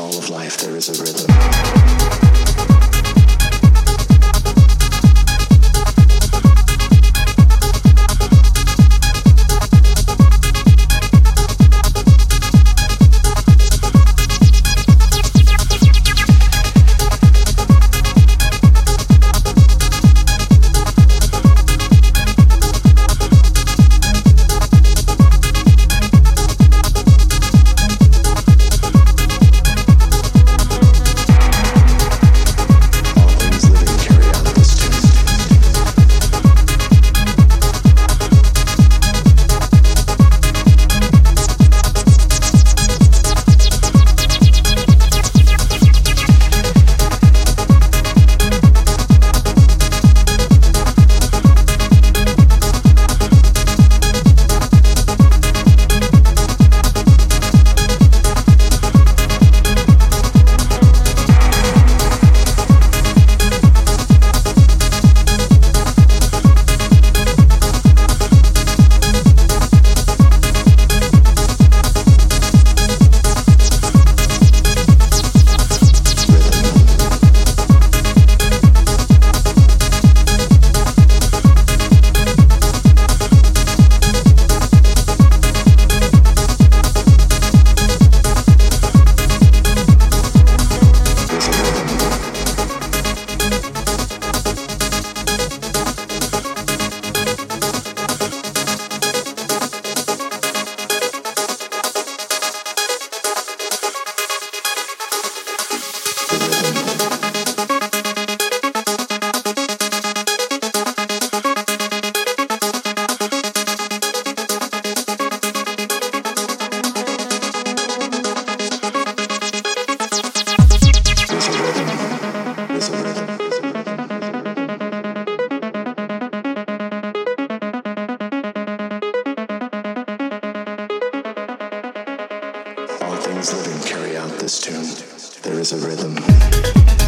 All of life, there is a rhythm. Things living carry out this tune. There is a rhythm.